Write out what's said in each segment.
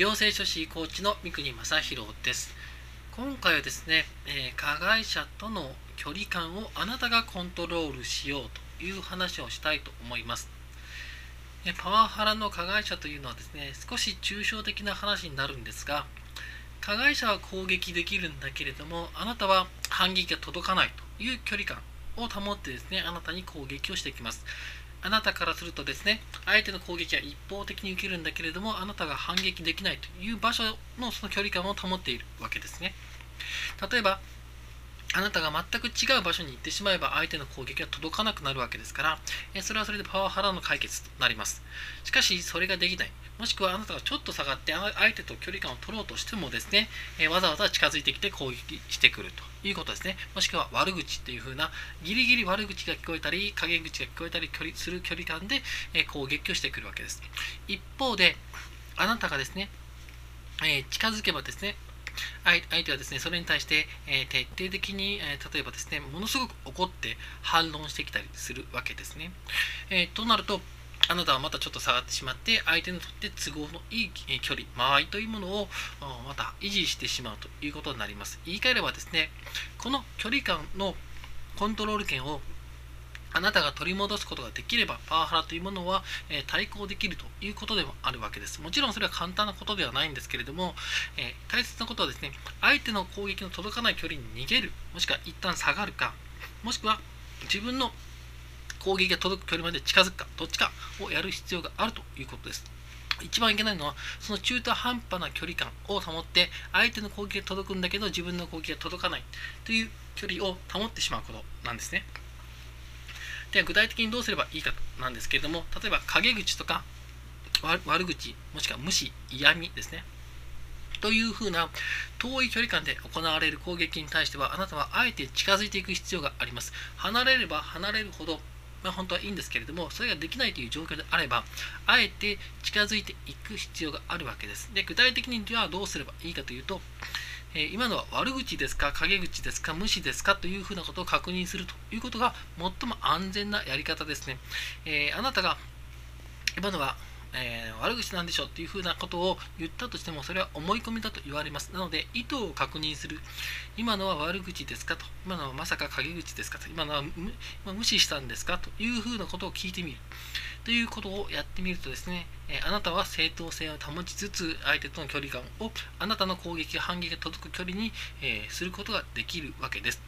行政書士コーチの三国正弘です。今回はですね、えー、加害者との距離感をあなたがコントロールしようという話をしたいと思います。えパワハラの加害者というのはですね少し抽象的な話になるんですが加害者は攻撃できるんだけれどもあなたは反撃が届かないという距離感を保ってですねあなたに攻撃をしてきます。あなたからするとですね相手の攻撃は一方的に受けるんだけれどもあなたが反撃できないという場所のその距離感を保っているわけですね。例えばあなたが全く違う場所に行ってしまえば相手の攻撃が届かなくなるわけですから、それはそれでパワハラの解決となります。しかし、それができない。もしくはあなたがちょっと下がって相手と距離感を取ろうとしてもですね、わざわざ近づいてきて攻撃してくるということですね。もしくは悪口っていう風なギリギリ悪口が聞こえたり、陰口が聞こえたり距離する距離感で攻撃をしてくるわけです。一方で、あなたがですね、え近づけばですね、相手はですね、それに対して、え徹底的に、え例えばですね、ものすごく怒って反論してきたりするわけですね。えとなると、あなたはまたちょっと下がってしまって相手にとって都合のいい距離間合いというものをまた維持してしまうということになります言い換えればですねこの距離感のコントロール権をあなたが取り戻すことができればパワハラというものは、え対抗できるということでもあるわけです。もちろんそれは簡単なことではないんですけれども、え大切なことはですね、相手の攻撃の届かない距離に逃げる、もしくは一旦下がるか、もしくは自分の攻撃が届く距離まで近づくか、どっちかをやる必要があるということです。一番いけないのは、その中途半端な距離感を保って、相手の攻撃が届くんだけど、自分の攻撃が届かないという距離を保ってしまうことなんですね。では具体的にどうすればいいかなんですけれども例えば陰口とか悪口もしくは無視嫌味ですねというふうな遠い距離感で行われる攻撃に対してはあなたはあえて近づいていく必要があります離れれば離れるほどまあ、本当はいいんですけれども、それができないという状況であれば、あえて近づいていく必要があるわけです。で、具体的にはどうすればいいかというと、え今のは悪口ですか、陰口ですか、無視ですかというふうなことを確認するということが最も安全なやり方ですね。え、あなたが今のはえー、悪口なんでしょっていうふうなことを言ったとしてもそれは思い込みだと言われます。なので意図を確認する。今のは悪口ですかと。今のはまさか陰口ですかと。今のは無視したんですかというふうなことを聞いてみる。ということをやってみるとですね、えあなたは正当性を保ちつつ相手との距離感をあなたの攻撃反撃が届く距離に、えすることができるわけです、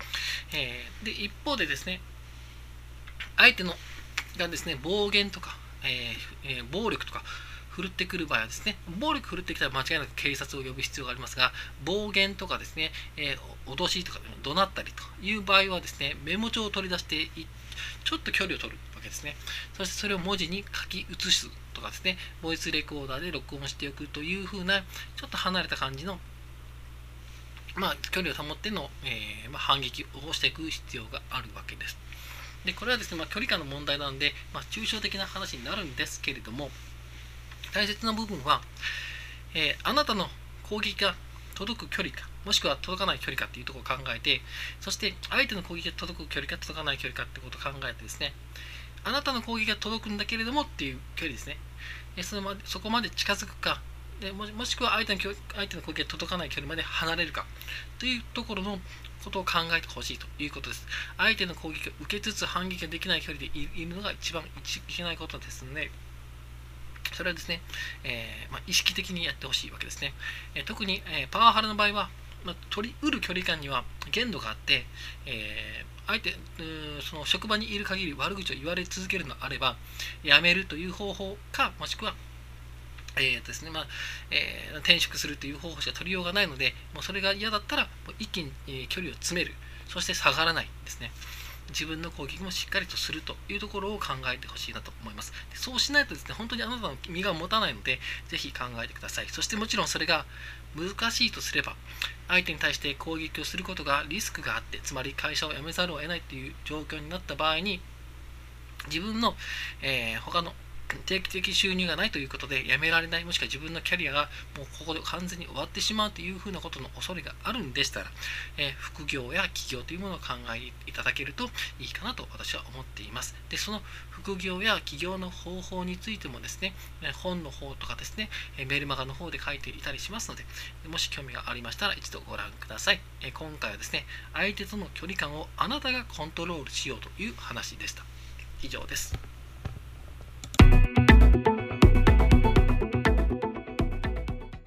えで一方でですね相手のがですね暴言とか、えー、暴力とか振るってくる場合はですね、暴力振るってきたら間違いなく警察を呼ぶ必要がありますが、暴言とかですね、えー、脅しとか怒鳴ったりという場合はですね、メモ帳を取り出してちょっと距離を取るわけですね。そしてそれを文字に書き写すとかですね、ボイスレコーダーで録音しておくというふうな、ちょっと離れた感じの、まあ、距離を保っての、えー、まあ、反撃をしていく必要があるわけです。で、これはですね、まあ、距離感の問題なので、まあ、抽象的な話になるんですけれども、大切な部分は、えー、あなたの攻撃が届く距離か、もしくは届かない距離かっていうところを考えて、そして相手の攻撃が届く距離か届かない距離かってことを考えてですね、あなたの攻撃が届くんだけれどもっていう距離ですね。そのまそこまで近づくかでも、もしくは相手の相手の攻撃が届かない距離まで離れるかというところのことを考えてほしいということです。相手の攻撃を受けつつ反撃ができない距離でいるのが一番いけないことですので、それはですね、えー、まあ、意識的にやってほしいわけですね。え特に、えパワハラの場合は、まあ、取りうる距離感には限度があって、え、相手その職場にいる限り悪口を言われ続けるのであれば辞めるという方法かもしくはえーですねまあえー、転職するという方法しか取りようがないのでもうそれが嫌だったらもう一気に、距離を詰めるそして下がらないですね自分の攻撃もしっかりとするというところを考えてほしいなと思います。そうしないとですね、本当にあなたの身が持たないので、ぜひ考えてください。そしてもちろんそれが難しいとすれば、相手に対して攻撃をすることがリスクがあって、つまり会社を辞めざるを得ないという状況になった場合に、自分の、えー、他の定期的収入がないということで辞められないもしくは自分のキャリアがもうここで完全に終わってしまうというふうなことの恐れがあるんでしたら、えー、副業や起業というものを考えいただけるといいかなと私は思っています。でその副業や起業の方法についてもですね本の方とかですねメールマガの方で書いていたりしますのでもし興味がありましたら一度ご覧ください。え今回はですね相手との距離感をあなたがコントロールしようという話でした。以上です。